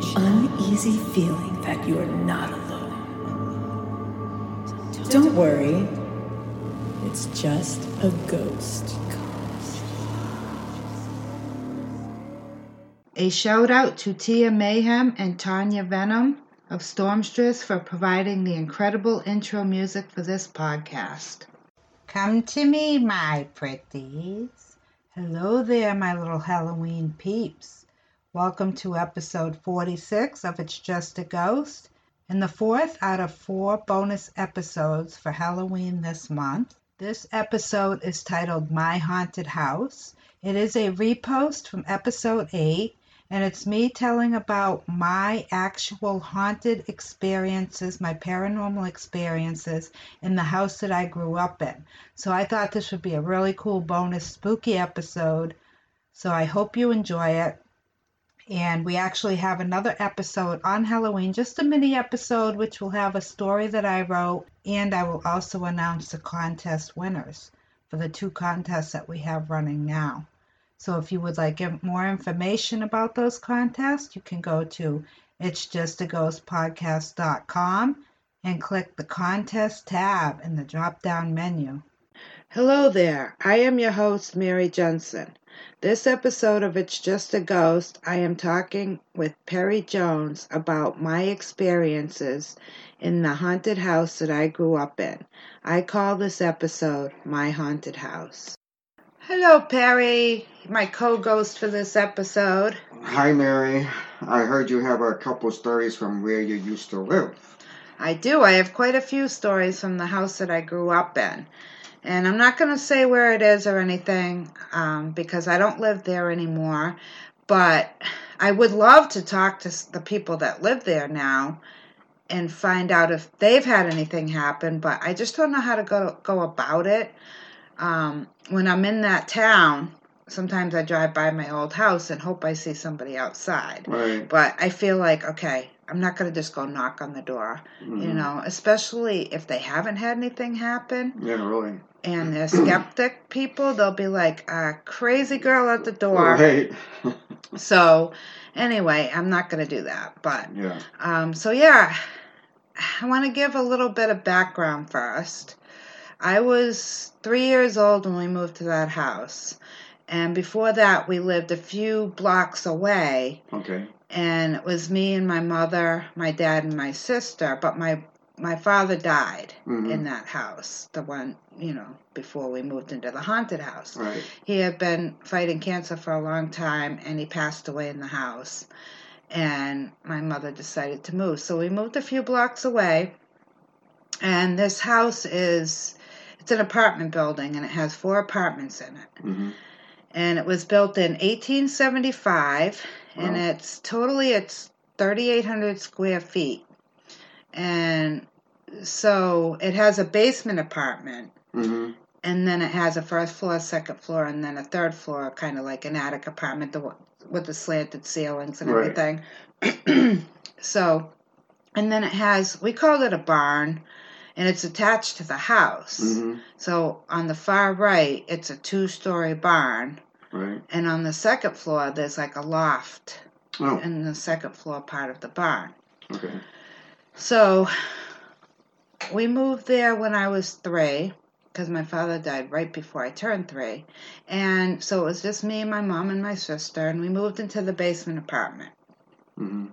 chill, an uneasy feeling that you are not alone. Don't worry, it's just a ghost. A shout out to Tia Mayhem and Tanya Venom of Stormstress for providing the incredible intro music for this podcast. Come to me, my pretties. Hello there, my little Halloween peeps. Welcome to episode 46 of It's Just a Ghost, and the fourth out of four bonus episodes for Halloween this month. This episode is titled My Haunted House. It is a repost from episode 8 and it's me telling about my actual haunted experiences, my paranormal experiences in the house that I grew up in. So I thought this would be a really cool bonus spooky episode. So I hope you enjoy it. And we actually have another episode on Halloween, just a mini episode, which will have a story that I wrote. And I will also announce the contest winners for the two contests that we have running now. So if you would like more information about those contests, you can go to it's just a ghost podcast.com and click the contest tab in the drop down menu. Hello there. I am your host, Mary Jensen. This episode of It's Just a Ghost, I am talking with Perry Jones about my experiences in the haunted house that I grew up in. I call this episode My Haunted House. Hello, Perry, my co ghost for this episode. Hi, Mary. I heard you have a couple stories from where you used to live. I do. I have quite a few stories from the house that I grew up in. And I'm not going to say where it is or anything um, because I don't live there anymore. But I would love to talk to the people that live there now and find out if they've had anything happen. But I just don't know how to go, go about it um, when I'm in that town, sometimes I drive by my old house and hope I see somebody outside. Right. But I feel like, okay, I'm not going to just go knock on the door, mm-hmm. you know, especially if they haven't had anything happen. Yeah, really. And they're skeptic people, they'll be like a crazy girl at the door. Right. so, anyway, I'm not going to do that. But, yeah. Um, so yeah, I want to give a little bit of background first. I was three years old when we moved to that house. And before that, we lived a few blocks away. Okay. And it was me and my mother, my dad, and my sister. But my my father died mm-hmm. in that house, the one, you know, before we moved into the haunted house. Right. He had been fighting cancer for a long time and he passed away in the house. And my mother decided to move. So we moved a few blocks away. And this house is it's an apartment building and it has four apartments in it. Mm-hmm. And it was built in 1875 wow. and it's totally it's 3800 square feet. And so it has a basement apartment. Mm-hmm. And then it has a first floor, second floor, and then a third floor, kind of like an attic apartment with the slanted ceilings and right. everything. so, and then it has, we called it a barn and it's attached to the house. Mm-hmm. So on the far right, it's a two story barn. Right. And on the second floor, there's like a loft oh. in the second floor part of the barn. Okay. So we moved there when I was three because my father died right before I turned three. And so it was just me and my mom and my sister, and we moved into the basement apartment. Mm-hmm.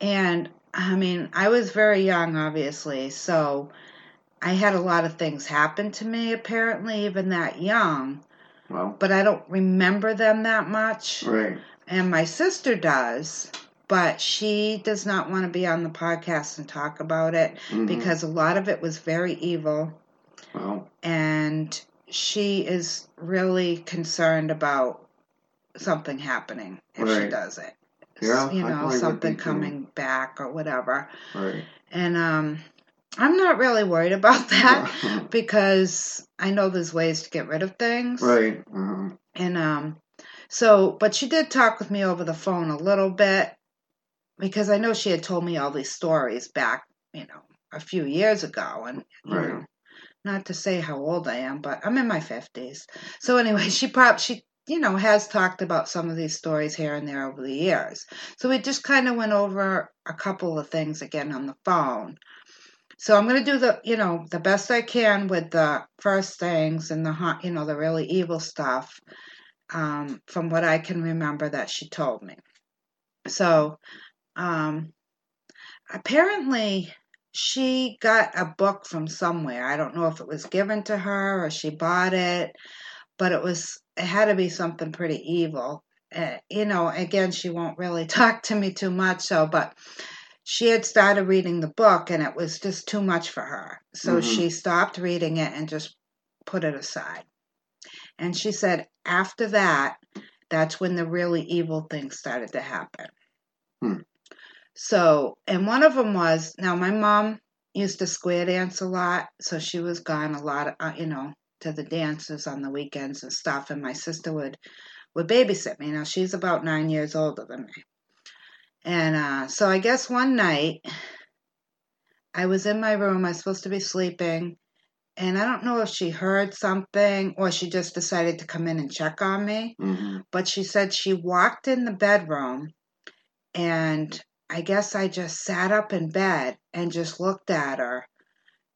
And I mean, I was very young, obviously, so I had a lot of things happen to me, apparently, even that young. Well. But I don't remember them that much. Right. And my sister does, but she does not want to be on the podcast and talk about it mm-hmm. because a lot of it was very evil. Well. And she is really concerned about something happening if right. she does it yeah, you know, something coming too. back or whatever. Right. And um, I'm not really worried about that because I know there's ways to get rid of things. Right. Uh-huh. And um, so, but she did talk with me over the phone a little bit because I know she had told me all these stories back, you know, a few years ago, and you know, not to say how old I am, but I'm in my fifties. So anyway, she probably she you know, has talked about some of these stories here and there over the years. So we just kind of went over a couple of things again on the phone. So I'm going to do the, you know, the best I can with the first things and the, you know, the really evil stuff um, from what I can remember that she told me. So um, apparently she got a book from somewhere. I don't know if it was given to her or she bought it, but it was it had to be something pretty evil. Uh, you know, again, she won't really talk to me too much, so but she had started reading the book and it was just too much for her. So Mhm. she stopped reading it and just put it aside. And she said after that, that's when the really evil things started to happen. Hmm. So, and one of them was now my mom used to square dance a lot, so she was gone a lot, uh, you know, to the dances on the weekends and stuff. And my sister would would babysit me. Now she's about nine years older than me, and uh, so I guess one night I was in my room. I was supposed to be sleeping, and I don't know if she heard something or she just decided to come in and check on me hmm but she said she walked in the bedroom and I guess I just sat up in bed and just looked at her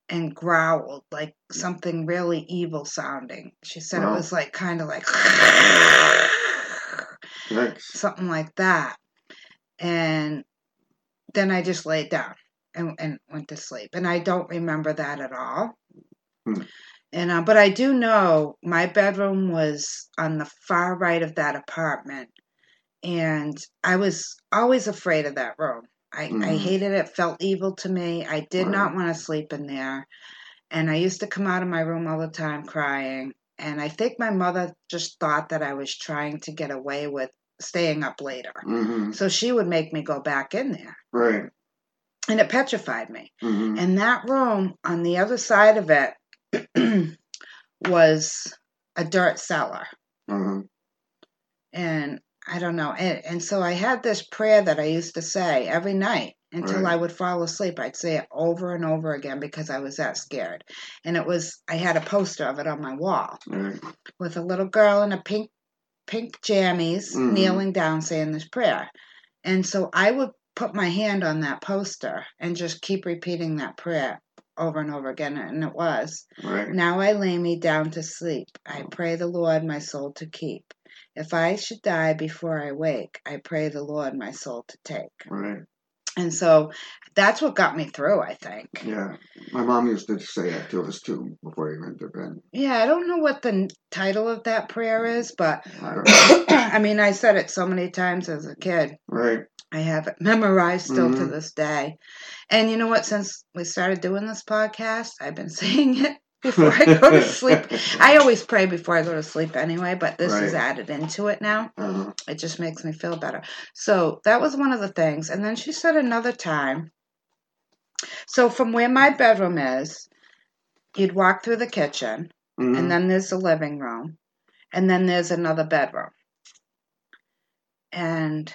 and growled like something really evil sounding. She said it was like kind of like something like that. And then I just laid down and, and went to sleep. And I don't remember that at all. Hmm. And uh, but I do know my bedroom was on the far right of that apartment, and I was always afraid of that room. I, I Mhm. hated it. Felt evil to me. I did Right. not want to sleep in there, and I used to come out of my room all the time crying. And I think my mother just thought that I was trying to get away with staying up later. hmm So she would make me go back in there. Right. And it petrified me. hmm And that room on the other side of it was a dirt cellar. hmm And I don't know. And, and so I had this prayer that I used to say every night until Right. I would fall asleep. I'd say it over and over again because I was that scared. And it was, I had a poster of it on my wall Right. with a little girl in a pink, pink jammies Mhm. kneeling down saying this prayer. And so I would put my hand on that poster and just keep repeating that prayer over and over again. And it was, Right. Now I lay me down to sleep. I pray the Lord my soul to keep. If I should die before I wake, I pray the Lord my soul to take. Right. And so that's what got me through, I think. Yeah. My mom used to say that to us too before you went to bed. Yeah, I don't know what the title of that prayer is, but I. I mean, I said it so many times as a kid. Right. I have it memorized still to Mhm. this day. And you know what? Since we started doing this podcast, I've been saying it before I go to sleep. I always pray before I go to sleep anyway, but this is added into it now. uh It just makes me feel better. So that was one of the things. And then she said another time. So from where my bedroom is, you'd walk through the kitchen, hmm and then there's the living room, and then there's another bedroom. And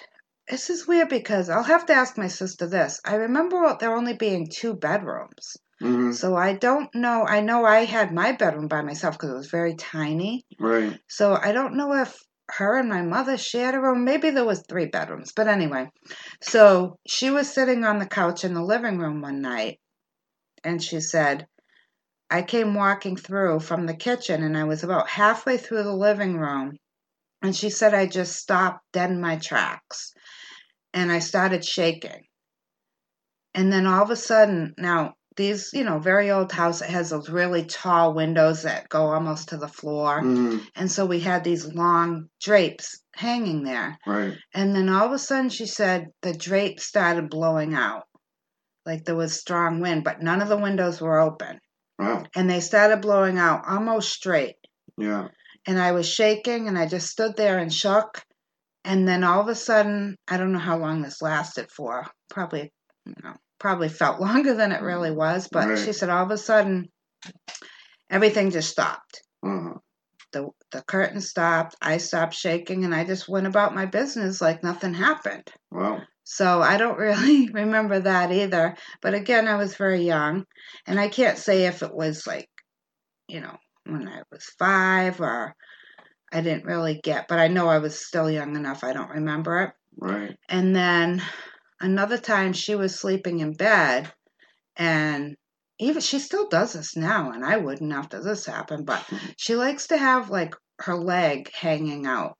this is weird because I'll have to ask my sister this. I remember there only being two bedrooms. Hmm So I don't know. I know I had my bedroom by myself because it was very tiny. Right. So I don't know if her and my mother shared a room. Maybe there was three bedrooms. But anyway, so she was sitting on the couch in the living room one night and she said, I came walking through from the kitchen and I was about halfway through the living room. And she said I just stopped dead in my tracks and I started shaking. And then all of a sudden, now these, you know, very old house, it has those really tall windows that go almost to the floor. hmm And so we had these long drapes hanging there. Right. And then all of a sudden, she said the drapes started blowing out. Like there was strong wind, but none of the windows were open. Wow. And they started blowing out almost straight. Yeah. And I was shaking and I just stood there and shook. And then all of a sudden, I don't know how long this lasted for. Probably, you know, probably felt longer than it really was. But Right. she said all of a sudden, everything just stopped. uh the the curtain stopped i stopped shaking and i just went about my business like nothing happened Wow. so i don't really remember that either but again i was very young and i can't say if it was like you know when i was five or I didn't really get, but I know I was still young enough. I don't remember it. Right. And then another time she was sleeping in bed and even she still does this now and I wouldn't after this happened, but she likes to have like her leg hanging out.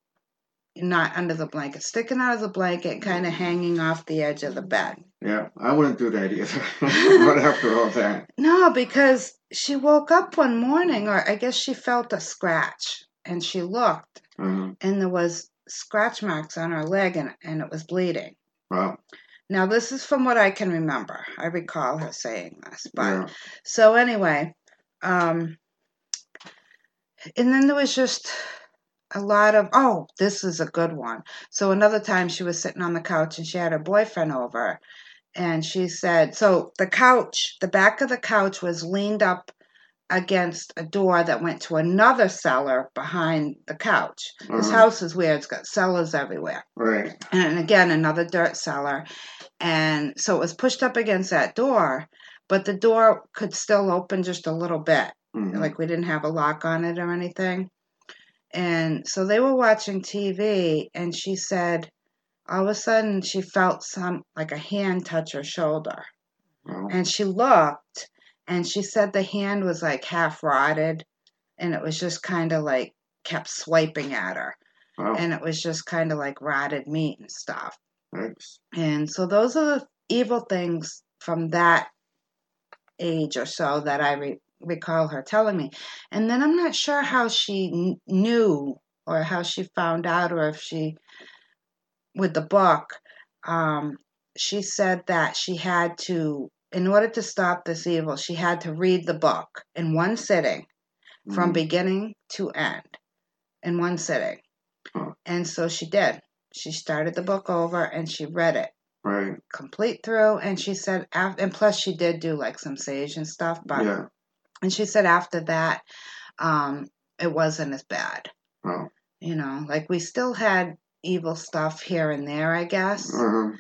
Not under the blanket, sticking out of the blanket, kind of hanging off the edge of the bed. Yeah, I wouldn't do that either. but after all that, No, because she woke up one morning, or I guess she felt a scratch, and she looked, uh, and there was scratch marks on her leg, and, and it was bleeding. well, Now, this is from what I can remember. I recall her saying this, but yeah, so anyway, um, and then there was just a lot of oh, this is a good one. So another time she was sitting on the couch and she had her boyfriend over, and she said, so the couch, the back of the couch was leaned up against a door that went to another cellar behind the couch. This Uh-huh. house is weird; it's got cellars everywhere. Right. and again another dirt cellar and so it was pushed up against that door but the door could still open just a little bit. Mhm, like we didn't have a lock on it or anything. And so they were watching tv and she said all of a sudden she felt some like a hand touch her shoulder. Well, and she looked and she said the hand was like half rotted and it was just kind of like kept swiping at her. Well, and it was just kind of like rotted meat and stuff. And so those are the evil things from that age or so that I re- recall her telling me. And then I'm not sure how she kn- knew or how she found out or if she, with the book, um, she said that she had to, in order to stop this evil, she had to read the book in one sitting from mhm, beginning to end in one sitting. Huh. And so she did. She started the book over and she read it right. complete through and she said af- and plus she did do like some sage and stuff but Yeah. and she said after that um it wasn't as bad Well, you know like we still had evil stuff here and there i guess uh,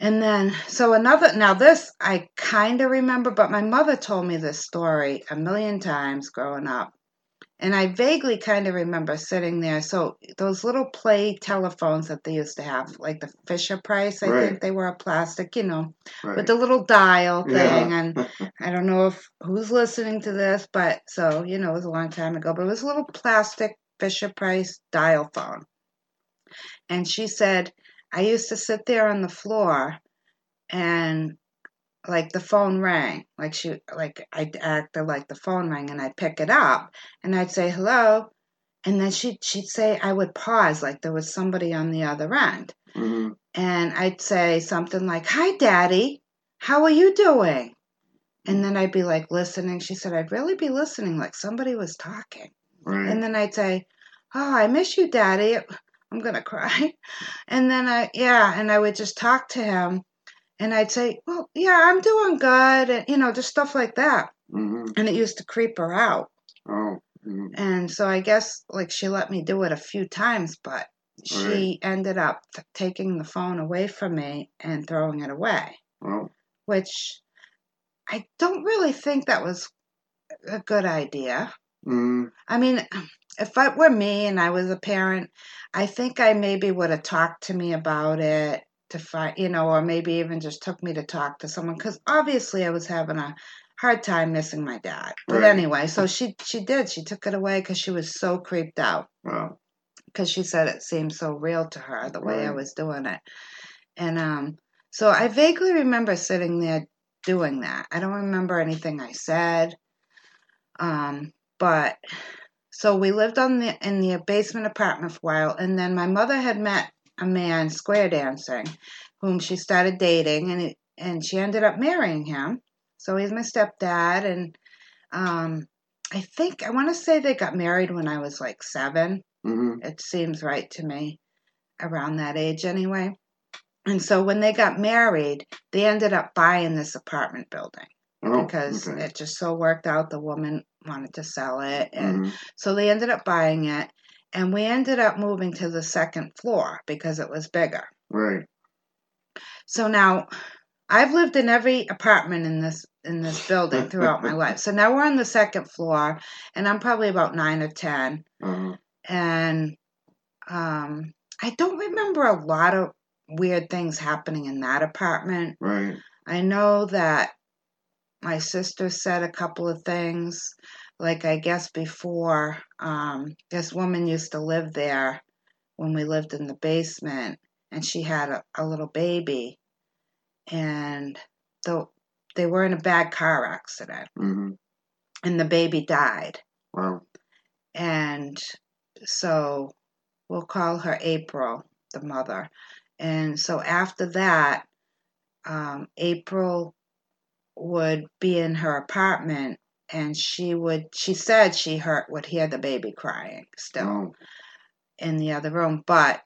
and then so another now this i kind of remember but my mother told me this story a million times growing up and i vaguely kind of remember sitting there so those little play telephones that they used to have like the fisher price i Right. think they were a plastic you know right. with the little dial thing Yeah. and i don't know if who's listening to this but so you know it was a long time ago but it was a little plastic fisher price dial phone and she said i used to sit there on the floor and like the phone rang like she like i acted like the phone rang and i'd pick it up and i'd say hello and then she'd, she'd say i would pause like there was somebody on the other end mhm, and I'd say something like, Hi, Daddy, how are you doing? And then I'd be like listening. She said, I'd really be listening like somebody was talking. right. And then I'd say, Oh, I miss you, Daddy. I'm going to cry. And then I, yeah, and I would just talk to him and I'd say, Well, yeah, I'm doing good. And, you know, just stuff like that. mhm, And it used to creep her out. oh, mhm, And so I guess like she let me do it a few times, but she ended up t- taking the phone away from me and throwing it away, well, which I don't really think that was a good idea. mhm, I mean, if it were me and I was a parent, I think I maybe would have talked to me about it to find, you know, or maybe even just took me to talk to someone because obviously I was having a hard time missing my dad. But Right. anyway, so she she did. She took it away because she was so creeped out well, because she said it seemed so real to her the way I was doing it. And um so I vaguely remember sitting there doing that. I don't remember anything I said. Um but so we lived on the in the basement apartment for a while and then my mother had met a man square dancing whom she started dating and it, and she ended up marrying him. So he's my stepdad and um I think I want to say they got married when I was like 7 mhm, it seems right to me around that age anyway. And so when they got married, they ended up buying this apartment building oh, because okay, it just so worked out. The woman wanted to sell it. And mhm, so they ended up buying it. And we ended up moving to the second floor because it was bigger. right. So now I've lived in every apartment in this in this building throughout my life. So now we're on the second floor and I'm probably about nine or ten. Uh, and um, I don't remember a lot of weird things happening in that apartment. Right. I know that my sister said a couple of things. Like, I guess before, um, this woman used to live there when we lived in the basement, and she had a, a little baby. And though they were in a bad car accident, Mm-hmm. and the baby died. Wow. And so we'll call her April, the mother. And so after that, um, April would be in her apartment and she would she said she heard would hear the baby crying still Oh. in the other room but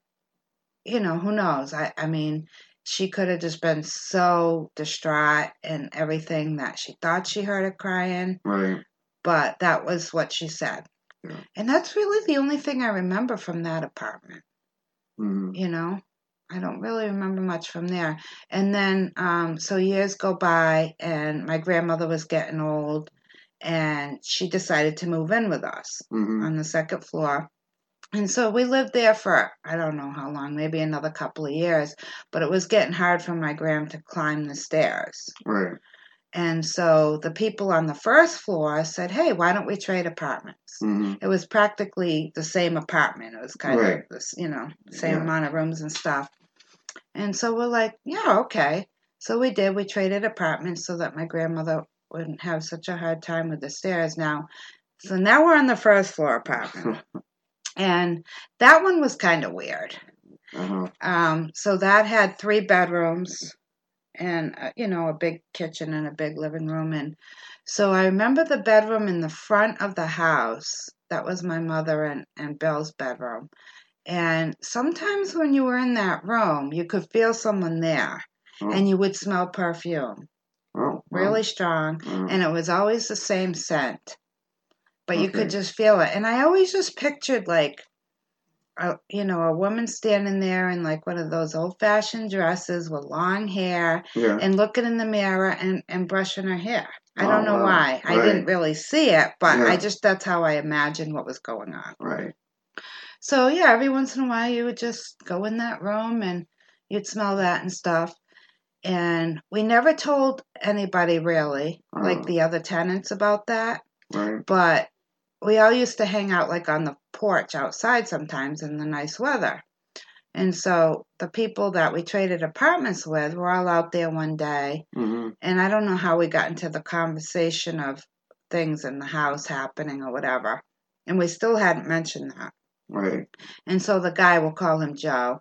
you know who knows i i mean she could have just been so distraught and everything that she thought she heard it crying Right. but that was what she said Yeah. and that's really the only thing i remember from that apartment Mm-hmm. you know i don't really remember much from there and then um so years go by and my grandmother was getting old and she decided to move in with us Mm-hmm. on the second floor and so we lived there for i don't know how long maybe another couple of years but it was getting hard for my gram to climb the stairs Right. and so the people on the first floor said hey why don't we trade apartments Mm-hmm. it was practically the same apartment. It was kind Right. of this, you know, same Yeah. amount of rooms and stuff. And so we're like, yeah, okay. So we did. We traded apartments so that my grandmother wouldn't have such a hard time with the stairs. Now, so now we're on the first floor apartment, and that one was kind of weird. Uh-huh. Um, so that had three bedrooms and uh, you know a big kitchen and a big living room and so I remember the bedroom in the front of the house that was my mother and, and Bill's bedroom and sometimes when you were in that room you could feel someone there Oh. and you would smell perfume Oh. really strong Uh, and it was always the same scent but you could just feel it and i always just pictured like a, you know a woman standing there in like one of those old fashioned dresses with long hair yeah. and looking in the mirror and, and brushing her hair i Oh, don't know wow. why i didn't really see it but i just that's how i imagined what was going on Right. So yeah every once in a while you would just go in that room and you'd smell that and stuff and we never told anybody really like Oh. the other tenants about that Right. but we all used to hang out like on the porch outside sometimes in the nice weather. And so the people that we traded apartments with were all out there one day. Mm-hmm. And I don't know how we got into the conversation of things in the house happening or whatever. And we still hadn't mentioned that. Right. And so the guy, we'll call him Joe,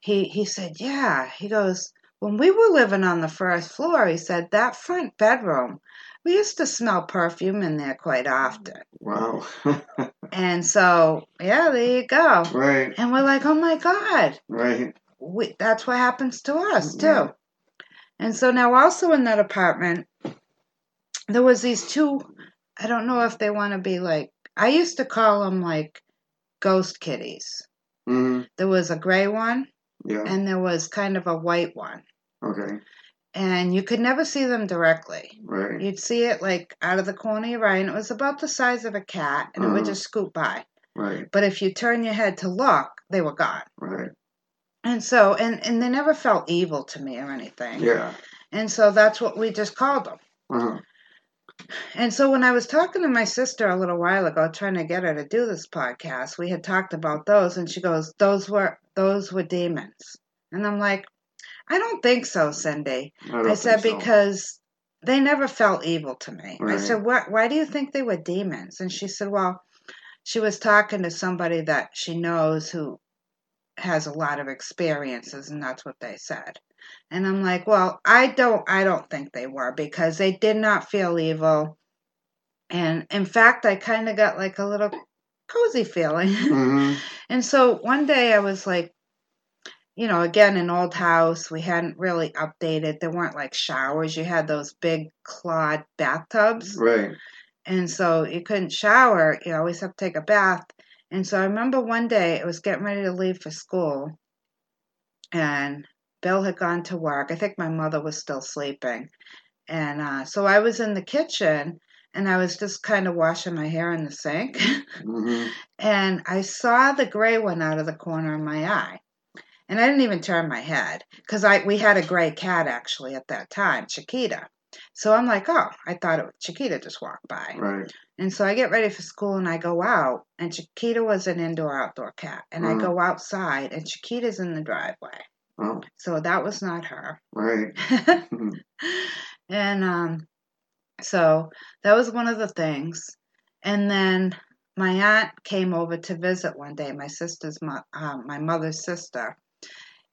he, he said, Yeah. He goes, When we were living on the first floor, he said, that front bedroom, we used to smell perfume in there quite often. Wow. And so, yeah, there you go. right. And we're like, oh my God, Right. we, that's what happens to us mm-hmm. too. Yeah. And so now, also in that apartment, there was these two. I don't know if they want to be like. I used to call them like ghost kitties. Mm-hmm. There was a gray one, Yeah. and there was kind of a white one, Okay. and you could never see them directly. Right. You'd see it like out of the corner of your eye, and it was about the size of a cat, and it would Uh-huh. just scoot by. Right. But if you turn your head to look, they were gone. Right. And so, and, and they never felt evil to me or anything. Yeah. And so that's what we just called them. Uh-huh. And so when I was talking to my sister a little while ago, trying to get her to do this podcast, we had talked about those, and she goes, "Those were those were demons." And I'm like, "I don't think so, Cindy." I, I said so. because they never felt evil to me. I said, "What? Why do you think they were demons?" And she said, "Well, she was talking to somebody that she knows who has a lot of experiences, and that's what they said." And I'm like, "Well, I don't. I don't think they were because they did not feel evil." And in fact, I kind of got like a little cozy feeling. Mhm. And so one day I was like, you know, again, an old house. We hadn't really updated. There weren't like showers. You had those big clawed bathtubs. Right. And so you couldn't shower. You always have to take a bath. And so I remember one day it was getting ready to leave for school. And Bill had gone to work. I think my mother was still sleeping. And uh, so I was in the kitchen and I was just kind of washing my hair in the sink. hmm and I saw the gray one out of the corner of my eye. And I didn't even turn my head because I we had a gray cat actually at that time, Chiquita. So I'm like, oh, I thought it was Chiquita just walked by. Right. And so I get ready for school and I go out, and Chiquita was an indoor outdoor cat. And I Mm. go outside, and Chiquita's in the driveway. Oh, So that was not her. right. And um, so that was one of the things. And then my aunt came over to visit one day, my sister's, mo- um, my mother's sister.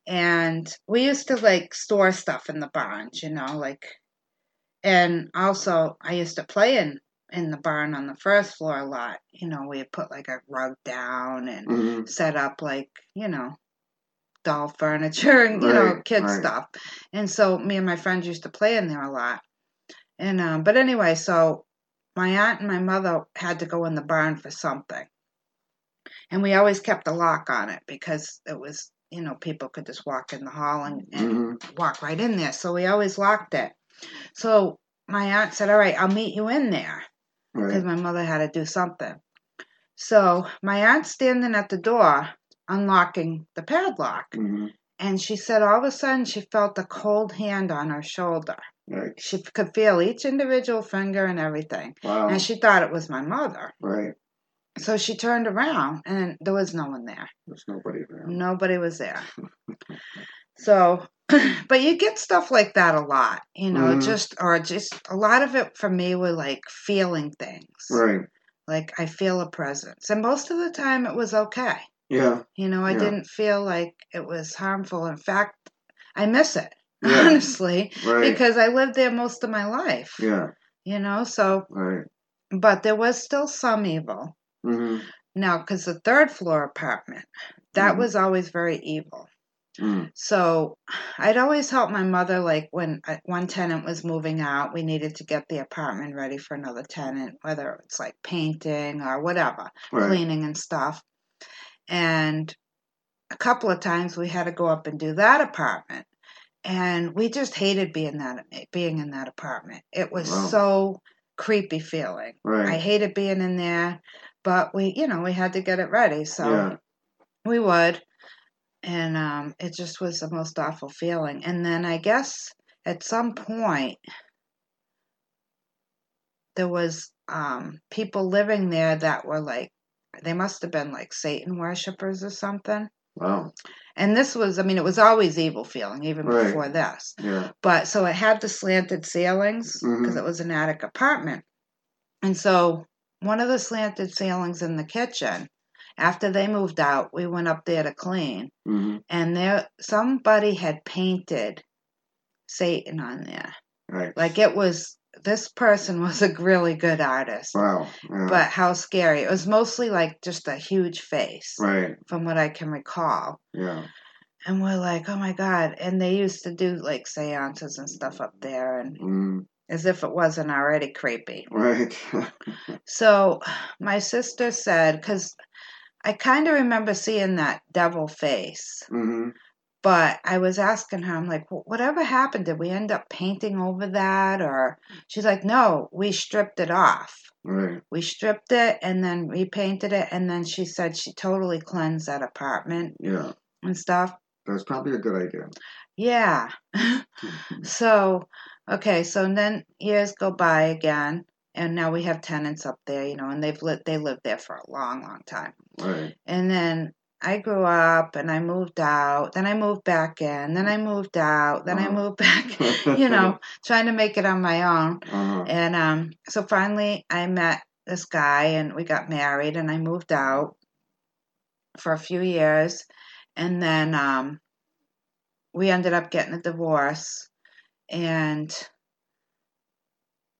And we used to like store stuff in the barns, you know, like, and also I used to play in in the barn on the first floor a lot. You know, we put like a rug down and Mhm. set up like you know doll furniture and you know Right, kid right. stuff and so me and my friends used to play in there a lot and um but anyway so my aunt and my mother had to go in the barn for something and we always kept a lock on it because it was you know people could just walk in the hall and, and Mhm. walk right in there so we always locked it so my aunt said all right i'll meet you in there because Right. my mother had to do something. So my aunt's standing at the door unlocking the padlock, Mhm. and she said all of a sudden she felt a cold hand on her shoulder. Right. She could feel each individual finger and everything, Wow. and she thought it was my mother. Right. So she turned around, and there was no one there. There's nobody there. Nobody was there. So, but you get stuff like that a lot, you know, Mhm. just, or just a lot of it for me were like feeling things. Right. Like I feel a presence. And most of the time it was okay. Yeah. You know, I Yeah. didn't feel like it was harmful. In fact, I miss it, Yeah. honestly, Right. because I lived there most of my life. Yeah. You know, so, Right. but there was still some evil. hmm Now, because the third floor apartment, that Mhm. was always very evil. Mm. So I'd always help my mother, like when uh, one tenant was moving out, we needed to get the apartment ready for another tenant, whether it's like painting or whatever, Right. cleaning and stuff. And a couple of times we had to go up and do that apartment. And we just hated being that being in that apartment. It was Wow. so creepy feeling. Right. I hated being in there, but we, you know, we had to get it ready. So Yeah. we would and um, it just was the most awful feeling and then i guess at some point there was um, people living there that were like they must have been like satan worshippers or something Wow. and this was i mean it was always evil feeling even Right. before this Yeah. but so it had the slanted ceilings because Mhm. it was an attic apartment and so one of the slanted ceilings in the kitchen after they moved out we went up there to clean hmm and there somebody had painted Satan on there. Right. Like it was this person was a really good artist. Wow. Yeah. But how scary. It was mostly like just a huge face right. from what I can recall. Yeah. And we're like, oh my God. And they used to do like seances and stuff up there and Mm. as if it wasn't already creepy. Right. So my sister said, because I kind of remember seeing that devil face. hmm But I was asking her, I'm like, "Wh- whatever happened? Did we end up painting over that? Or she's like, no, we stripped it off. Right. We stripped it and then repainted it. And then she said she totally cleansed that apartment Yeah. and stuff. That's probably a good idea. Yeah. so, okay. So then years go by again. And now we have tenants up there, you know, and they've lived, they lived there for a long, long time. Right. And then I grew up and I moved out. Then I moved back in. Then I moved out. Then I Uh-huh. moved back, you know, trying to make it on my own. Uh-huh. And um, so finally I met this guy and we got married and I moved out for a few years. And then um, we ended up getting a divorce. And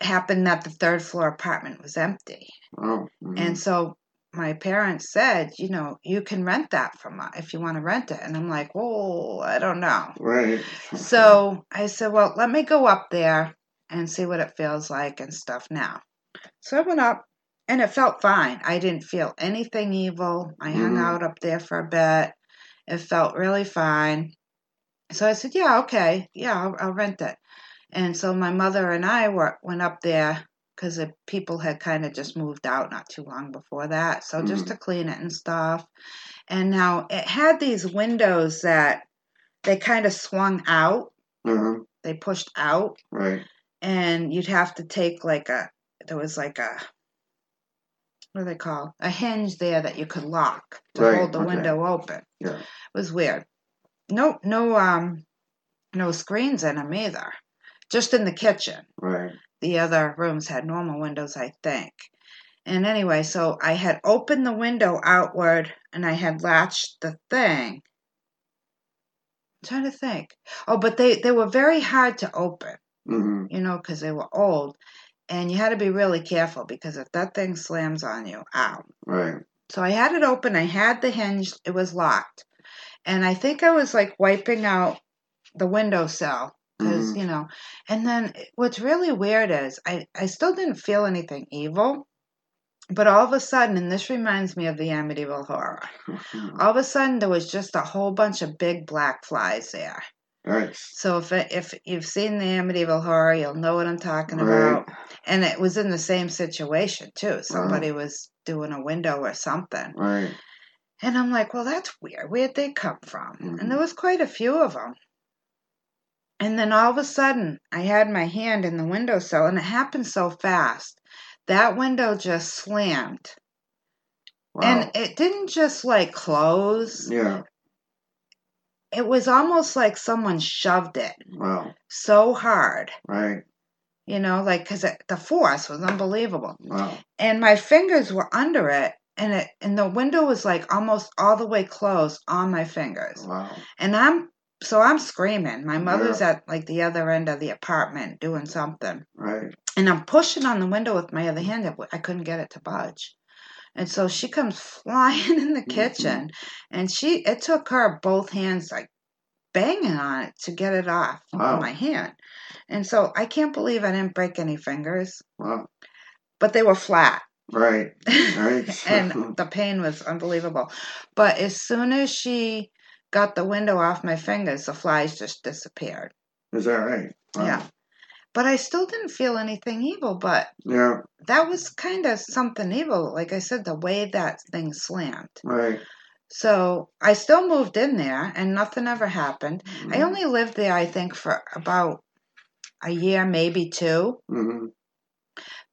happened that the third floor apartment was empty. Oh. mhm. And so my parents said, you know, you can rent that from us if you want to rent it. And I'm like, oh, I don't know. Right. So I said, well, let me go up there and see what it feels like and stuff now. So I went up and it felt fine. I didn't feel anything evil. I hung Mhm. out up there for a bit. It felt really fine. So I said, yeah, okay. Yeah, I'll, I'll rent it. And so my mother and I were, went up there because people had kind of just moved out not too long before that. So just Mhm. to clean it and stuff. And now it had these windows that they kind of swung out, Uh-huh. they pushed out, Right. and you'd have to take like a, there was like a, what do they call? A hinge there that you could lock to Right, hold the okay. window open. Yeah. It was weird. No, no, um, no screens in them either. Just in the kitchen. Right. The other rooms had normal windows, I think. And anyway, so I had opened the window outward and I had latched the thing. I'm trying to think. Oh, but they, they were very hard to open, Mm-hmm. you know, because they were old. And you had to be really careful because if that thing slams on you, ow. Right. So I had it open. I had the hinge. It was locked. And I think I was like wiping out the windowsill because, Mhm. you know, and then what's really weird is I, I still didn't feel anything evil. But all of a sudden, and this reminds me of the Amityville horror, all of a sudden there was just a whole bunch of big black flies there. Nice. So if it, if you've seen the Amityville horror, you'll know what I'm talking Right. about. And it was in the same situation too. Somebody was doing a window or something. Right. And I'm like, well, that's weird. Where'd they come from? Mhm. And there was quite a few of them. And then all of a sudden, I had my hand in the windowsill, and it happened so fast. That window just slammed. Wow. And it didn't just like close, yeah. it was almost like someone shoved it Wow. so hard, Right. you know, like because the force was unbelievable. Wow. And my fingers were under it. And it and the window was like almost all the way closed on my fingers. Wow. And I'm so I'm screaming. My mother's at like the other end of the apartment doing something. Right. And I'm pushing on the window with my other hand. I couldn't get it to budge. And so she comes flying in the mm-hmm. kitchen and she it took her both hands like banging on it to get it off Wow. of my hand. And so I can't believe I didn't break any fingers, Wow. but they were flat. Right. Right. and the pain was unbelievable. But as soon as she got the window off my fingers, the flies just disappeared. Is that right? Wow. Yeah. But I still didn't feel anything evil, but Yeah. that was kind of something evil. Like I said, the way that thing slammed. Right. So I still moved in there and nothing ever happened. I Mm-hmm. only lived there, I think, for about a year, maybe two, Mm-hmm.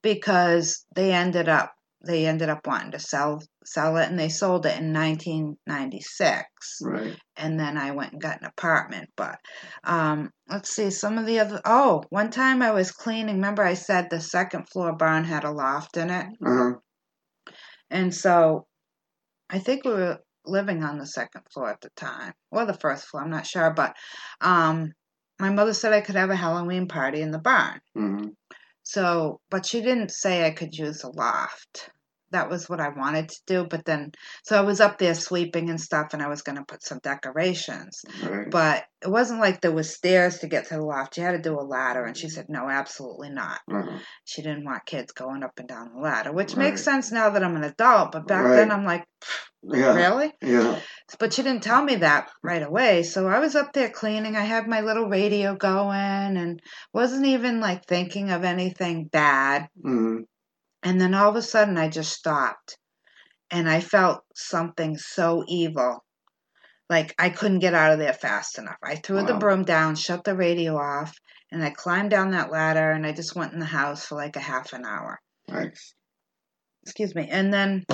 because they ended up they ended up wanting to sell sell it and they sold it in 1996 Right. and then I went and got an apartment. But um, let's see, some of the other. Oh, one time I was cleaning. Remember, I said the second floor barn had a loft in it, Uh-huh. and so I think we were living on the second floor at the time, or the first floor. I'm not sure, but um, my mother said I could have a Halloween party in the barn. Mm-hmm. So, but she didn't say I could use the loft. That was what I wanted to do. But then, so I was up there sweeping and stuff, and I was going to put some decorations. Right. But it wasn't like there was stairs to get to the loft. You had to do a ladder. And she said, no, absolutely not. Uh-huh. She didn't want kids going up and down the ladder, which makes sense now that I'm an adult. But back then, I'm like, Yeah. really? Yeah. But she didn't tell me that right away. So I was up there cleaning. I had my little radio going and wasn't even like thinking of anything bad. Mm-hmm. And then all of a sudden, I just stopped and I felt something so evil. Like I couldn't get out of there fast enough. I threw the broom down, shut the radio off, and I climbed down that ladder and I just went in the house for like a half an hour. Nice. Excuse me. And then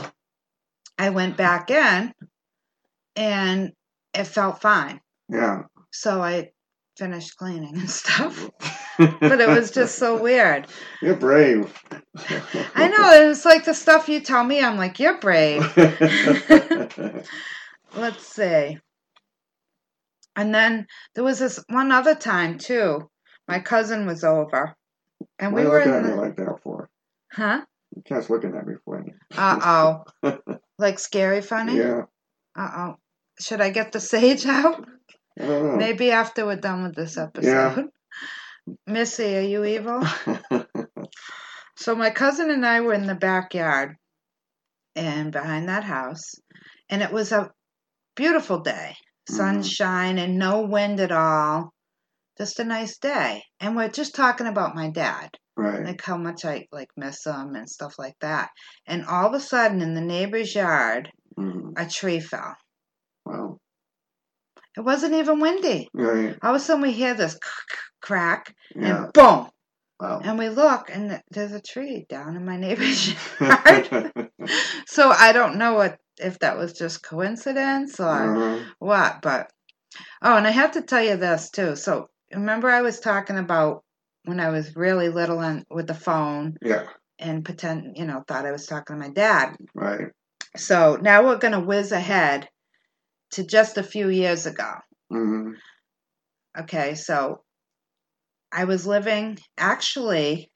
I went back in and it felt fine. Yeah. So I finished cleaning and stuff. But it was just so weird. You're brave. I know. It's like the stuff you tell me. I'm like, you're brave. Let's see. And then there was this one other time too. My cousin was over, and Why we you were looking in at me like that for? huh? You can't looking at me for. Uh oh, like scary funny. Yeah. Uh oh. Should I get the sage out? I don't know. Maybe after we're done with this episode. Yeah. Missy, are you evil? So my cousin and I were in the backyard and behind that house, and it was a beautiful day. Sunshine and no wind at all. Just a nice day. And we're just talking about my dad. Right. like how much I like miss them and stuff like that. And all of a sudden, in the neighbor's yard, hmm a tree fell. Wow. It wasn't even windy. Right. All of a sudden, we hear this crack, Yeah. and boom, Wow. and we look, and there's a tree down in my neighbor's yard. so I don't know what if that was just coincidence or Uh-huh. what, but oh, and I have to tell you this too. So remember, I was talking about when I was really little and with the phone Yeah. and pretend, you know, thought I was talking to my dad. Right. So now we're gonna whiz ahead to just a few years ago. hmm Okay, so I was living actually,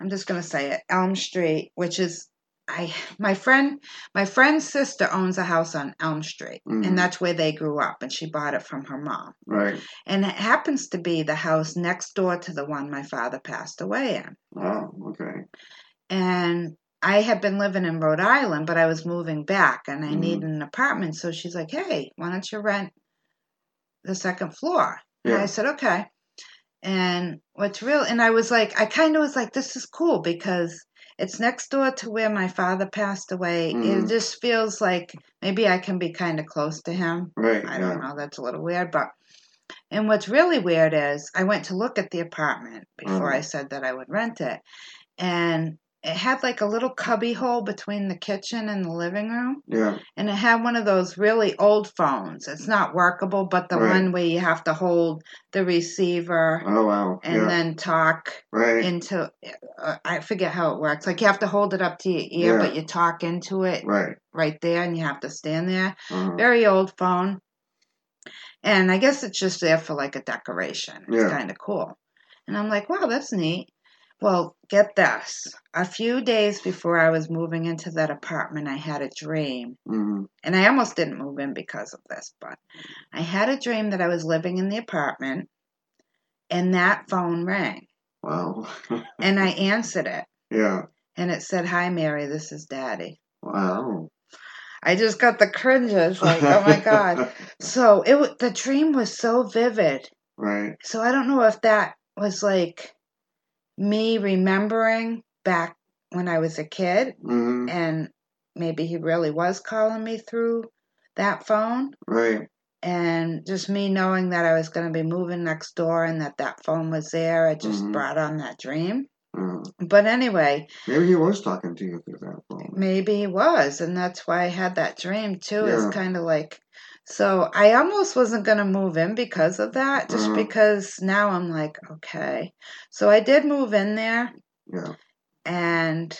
I'm just gonna say it, Elm Street, which is I my friend my friend's sister owns a house on Elm Street, Mhm. and that's where they grew up, and she bought it from her mom. Right. And it happens to be the house next door to the one my father passed away in. Oh, Okay. And I had been living in Rhode Island, but I was moving back and I Mhm. needed an apartment. So she's like, hey, why don't you rent the second floor? And I said, okay. And what's real, and I was like, I kind of was like, this is cool because it's next door to where my father passed away. It Mhm. just feels like maybe I can be kind of close to him. Right. I yeah. don't know, that's a little weird, but. And what's really weird is I went to look at the apartment before Mhm. I said that I would rent it. And it had like a little cubby hole between the kitchen and the living room. Yeah. And it had one of those really old phones. It's not workable, but the Right. one where you have to hold the receiver Oh wow. and yeah. then talk right. into uh, I forget how it works. Like you have to hold it up to your ear, Yeah. but you talk into it right. right there and you have to stand there. Uh-huh. Very old phone. And I guess it's just there for like a decoration. It's Yeah. kind of cool. And I'm like, wow, that's neat. Well, get this. A few days before I was moving into that apartment, I had a dream. hmm And I almost didn't move in because of this, but I had a dream that I was living in the apartment and that phone rang. Wow. And I answered it. yeah. And it said, Hi, Mary, this is Daddy. Wow. I just got the cringes. Like, oh my God. So it the dream was so vivid. right. So I don't know if that was like me remembering back when I was a kid hmm and maybe he really was calling me through that phone Right. and just me knowing that I was going to be moving next door and that that phone was there it just Mhm. brought on that dream. Uh, But anyway, maybe he was talking to you through that phone. maybe he was and that's why I had that dream too. Yeah. It's kind of like so I almost wasn't going to move in because of that just Uh-huh. because now I'm like okay. So I did move in there Yeah. and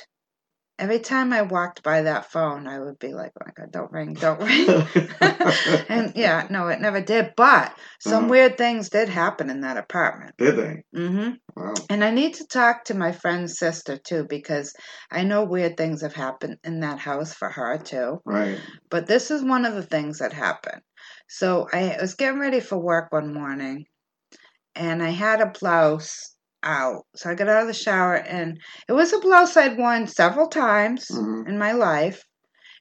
every time I walked by that phone, I would be like, "Oh my god, don't ring, don't ring." and yeah, no, it never did. But some Uh-huh. weird things did happen in that apartment. Did they? Mm-hmm. Wow. And I need to talk to my friend's sister too because I know weird things have happened in that house for her too. Right. But this is one of the things that happened. So I was getting ready for work one morning and I had a blouse out. So I got out of the shower and it was a blouse I'd worn several times Mhm. in my life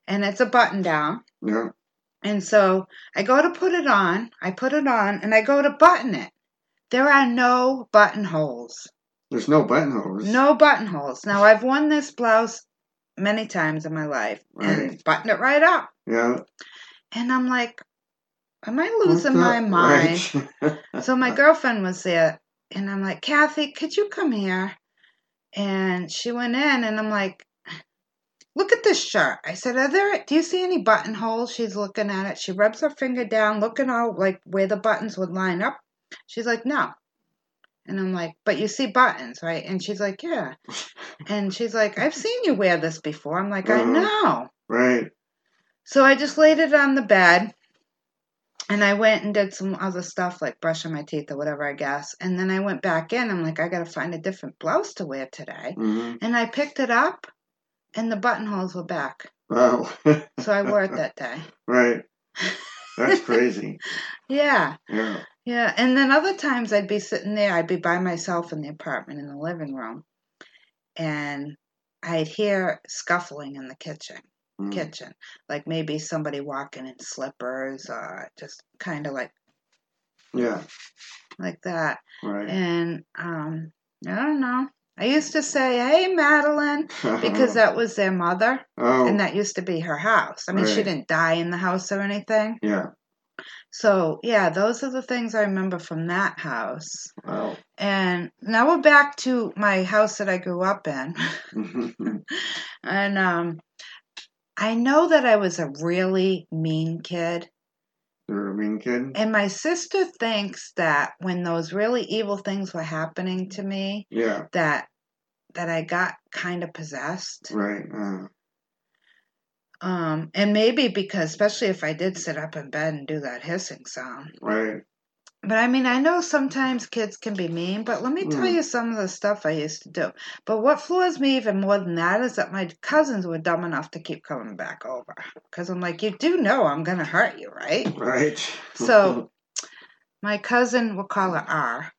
and it's a button down. Yeah. And so I go to put it on, I put it on and I go to button it. There are no buttonholes. There's no buttonholes. No buttonholes. Now I've worn this blouse many times in my life and buttoned it right up. Yeah. And I'm like, am I losing my mind? Right. So my girlfriend was there, and I'm like, Kathy, could you come here? And she went in, and I'm like, look at this shirt. I said, are there? Do you see any buttonholes? She's looking at it. She rubs her finger down, looking all like where the buttons would line up. She's like, no. And I'm like, but you see buttons, right? And she's like, yeah. And she's like, I've seen you wear this before. I'm like, I Uh-huh. know. right. So I just laid it on the bed and I went and did some other stuff like brushing my teeth or whatever, I guess. And then I went back in. I'm like, I got to find a different blouse to wear today. hmm And I picked it up and the buttonholes were back. Wow. So I wore it that day. right. That's crazy. Yeah. Yeah. Yeah. And then other times I'd be sitting there, I'd be by myself in the apartment in the living room and I'd hear scuffling in the kitchen. Mm. Kitchen, like maybe somebody walking in slippers, or just kind of like Yeah. like that. Right. And um, I don't know. I used to say, "Hey, Madeline," because that was their mother, oh, and that used to be her house. I mean, she didn't die in the house or anything. yeah. So yeah, those are the things I remember from that house. Wow. And now we're back to my house that I grew up in. and um I know that I was a really mean kid. You're a mean kid. And my sister thinks that when those really evil things were happening to me, Yeah. that that I got kind of possessed. Right. Uh, Um and maybe because especially if I did sit up in bed and do that hissing sound. right. But I mean, I know sometimes kids can be mean, but let me tell Mm. you some of the stuff I used to do. But what floors me even more than that is that my cousins were dumb enough to keep coming back over. Because I'm like, you do know I'm going to hurt you, right? Right. So my cousin, we'll call her R.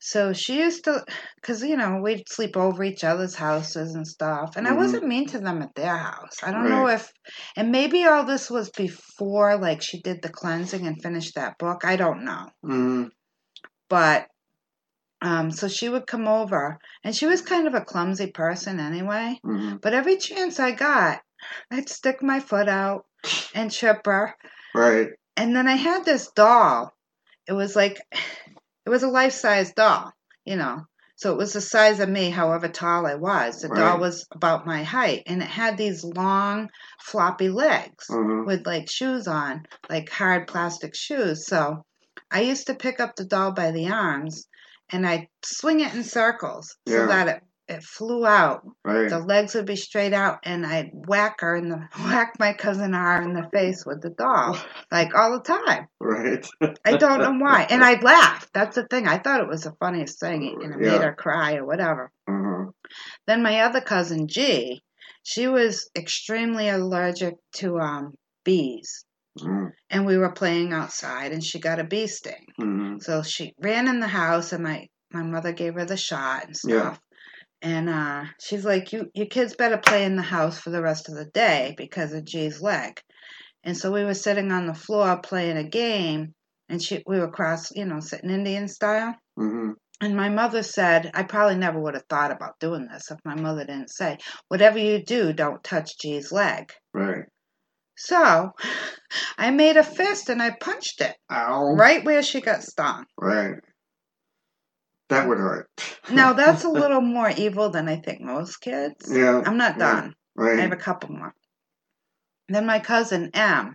So she used to, because, you know, we'd sleep over each other's houses and stuff. And I Mhm. wasn't mean to them at their house. I don't know if, and maybe all this was before, like, she did the cleansing and finished that book. I don't know mm, but um so she would come over and she was kind of a clumsy person anyway mm, but every chance i got i'd stick my foot out and trip her right. and then i had this doll it was like it was a life-size doll you know so it was the size of me however tall i was the doll was about my height and it had these long floppy legs Uh-huh. with like shoes on, like hard plastic shoes. So I used to pick up the doll by the arms and I'd swing it in circles so that it, it flew out. Right. The legs would be straight out and I'd whack her and whack my cousin R in the face with the doll. Like all the time. Right. I don't know why. And I'd laugh. That's the thing. I thought it was the funniest thing and it Yeah. made her cry or whatever. Uh-huh. Then my other cousin G, she was extremely allergic to um bees. Mm, and we were playing outside and she got a bee sting mm, so she ran in the house and my my mother gave her the shot and Yeah. And uh she's like you you kids better play in the house for the rest of the day because of G's leg and so we were sitting on the floor playing a game and she we were cross you know sitting indian style mm, and my mother said i probably never would have thought about doing this if my mother didn't say whatever you do don't touch G's leg right. so i made a fist and i punched it Ow. right where she got stung. Right. That would hurt. Now that's a little more evil than I think most kids. Yeah. I'm not yeah, done. I have a couple more. Then my cousin M.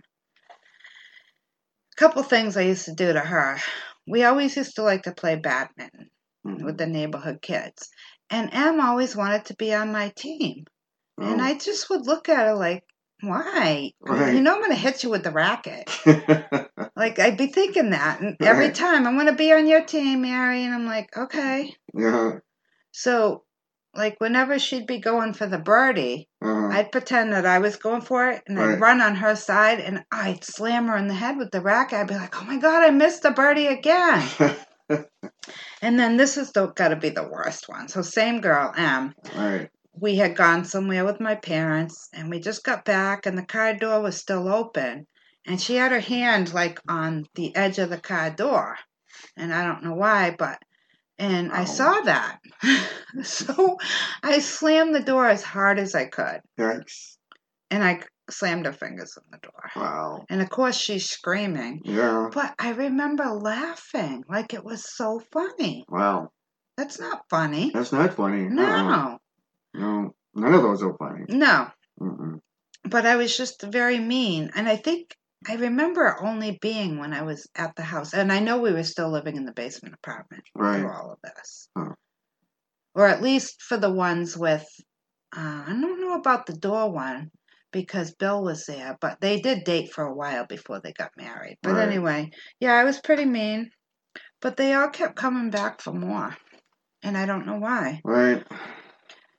A couple things I used to do to her. We always used to like to play badminton Mhm. with the neighborhood kids. And M always wanted to be on my team. And Oh. I just would look at her like, why? Right. You know I'm gonna hit you with the racket. Like I'd be thinking that. And every time I'm gonna be on your team, Mary, and I'm like, okay. yeah. So, like, whenever she'd be going for the birdie, Uh-huh. I'd pretend that I was going for it and I'd run on her side and I'd slam her in the head with the racket. I'd be like, oh my God, I missed the birdie again. and then this is the, gotta be the worst one. So, same girl, M. right. We had gone somewhere with my parents and we just got back and the car door was still open. And she had her hand like on the edge of the car door. And I don't know why, but and I Oh. saw that. so I slammed the door as hard as I could. Yikes. And I slammed her fingers in the door. Wow. And of course she's screaming. Yeah. But I remember laughing like it was so funny. Wow. That's not funny. That's not funny. Uh-uh. No, No. None of those are funny. no. Mm-mm. But I was just very mean. And I think I remember only being when I was at the house. And I know we were still living in the basement apartment Right. through all of this. Huh. Or at least for the ones with, uh, I don't know about the door one because Bill was there, but they did date for a while before they got married. But Right. anyway, yeah, I was pretty mean. But they all kept coming back for more. And I don't know why. Right.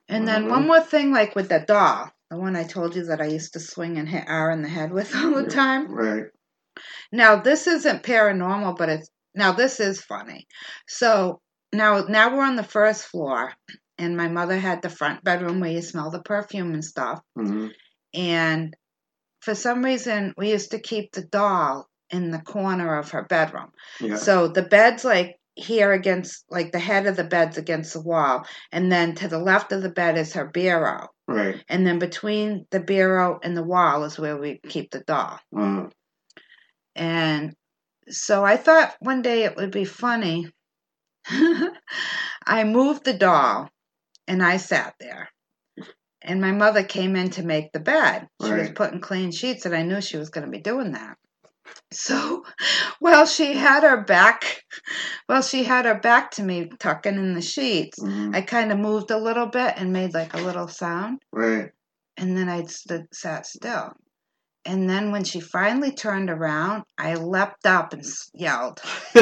And then Mhm. one more thing, like with the doll, the one I told you that I used to swing and hit R in the head with all the time. Right. Now this isn't paranormal, but it's now this is funny. So now now we're on the first floor, and my mother had the front bedroom where you smell the perfume and stuff. Mm-hmm. And for some reason, we used to keep the doll in the corner of her bedroom. Yeah. So the bed's like here against like the head of the bed's against the wall and then to the left of the bed is her bureau Right. and then between the bureau and the wall is where we keep the doll. Uh, and so i thought one day it would be funny. I moved the doll and i sat there. And my mother came in to make the bed. She was putting clean sheets and i knew she was going to be doing that so while she had her back while she had her back to me tucking in the sheets. Mhm, i kind of moved a little bit and made like a little sound. Right. and then i stood sat still and then when she finally turned around i leapt up and yelled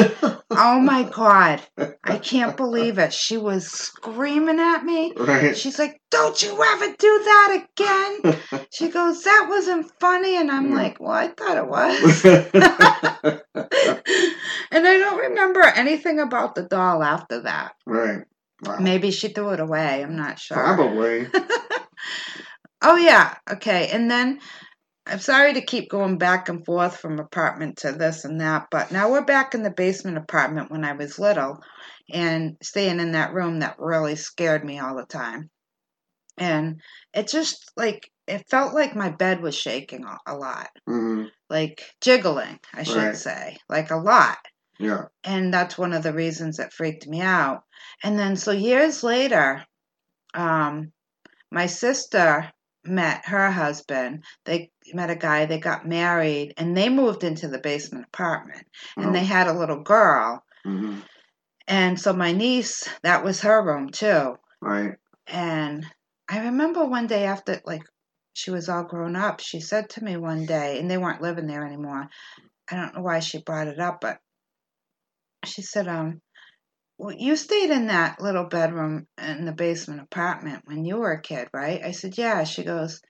oh my god i can't believe it she was screaming at me right. she's like don't you ever do that again she goes that wasn't funny and i'm like well i thought it was and I don't remember anything about the doll after that. right. Wow. Maybe she threw it away. I'm not sure. Probably. Oh, yeah. Okay. And then I'm sorry to keep going back and forth from apartment to this and that, but now we're back in the basement apartment when I was little and staying in that room that really scared me all the time. And it just like, it felt like my bed was shaking a, lot, hmm like jiggling, I should Right. say, like a lot. Yeah. and that's one of the reasons that freaked me out. And then so years later, um, my sister met her husband. They met a guy. They got married, and they moved into the basement apartment. And they had a little girl. hmm And so my niece, that was her room too. Right. And I remember one day after, like, she was all grown up, she said to me one day, and they weren't living there anymore. I don't know why she brought it up, but she said, um, you stayed in that little bedroom in the basement apartment when you were a kid, right? I said, yeah. She goes,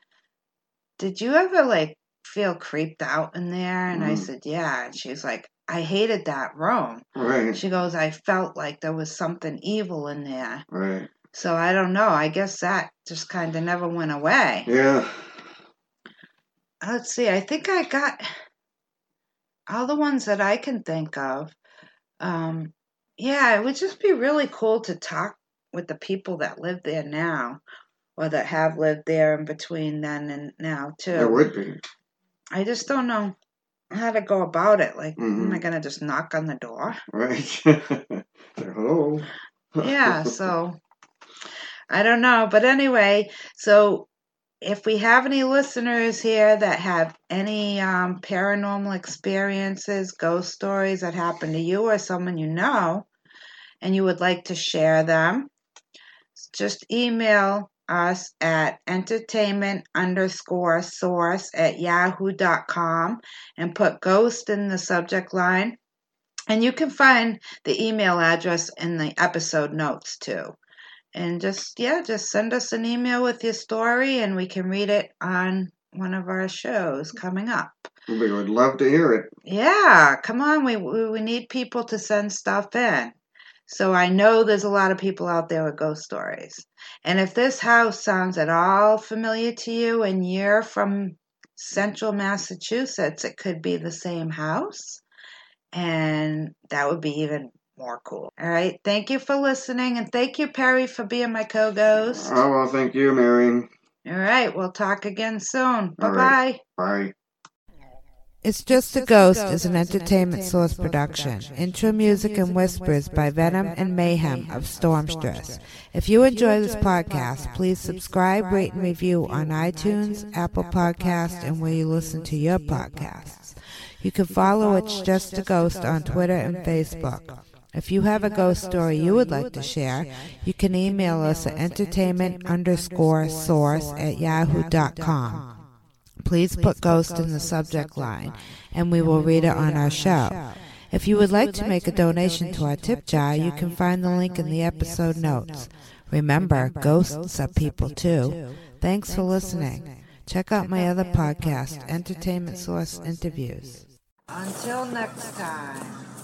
did you ever, like, feel creeped out in there? And I Mhm. said, yeah. And she's like, I hated that room. Right. She goes, I felt like there was something evil in there. Right. So I don't know. I guess that just kind of never went away. Yeah. Let's see. I think I got all the ones that I can think of. Um, yeah, it would just be really cool to talk with the people that live there now or that have lived there in between then and now, too. It would be. I just don't know how to go about it. Like, am I Mhm. going to just knock on the door? Right. Hello. yeah, so I don't know. But anyway, so if we have any listeners here that have any um, paranormal experiences, ghost stories that happened to you or someone you know, and you would like to share them, just email us at entertainment underscore source at yahoo.com and put ghost in the subject line. And you can find the email address in the episode notes too. And just, yeah, just send us an email with your story and we can read it on one of our shows coming up. we would love to hear it. Yeah, come on. We, we, we need people to send stuff in. So I know there's a lot of people out there with ghost stories. And if this house sounds at all familiar to you and you're from central Massachusetts, it could be the same house. And that would be even more cool. All right. Thank you for listening. And thank you, Perry, for being my co ghost. Oh, well, thank you, Mary. All right. We'll talk again soon. Bye All bye. right. Bye. It's Just a Ghost is an entertainment source production. Intro music and whispers by Venom and Mayhem of Stormstress. If you enjoy this podcast, please subscribe, rate, and review on iTunes, Apple Podcasts, and where you listen to your podcasts. You can follow It's Just a Ghost on Twitter and Facebook. If you have a ghost story you would like to share, you can email us at entertainment underscore source at yahoo.com. Please put ghost in the subject line, and we will read it on our show. If you would like to make a donation to our tip jar, you can find the link in the episode notes. Remember, ghosts are people too. Thanks for listening. Check out my other podcast, Entertainment Source Interviews. Until next time.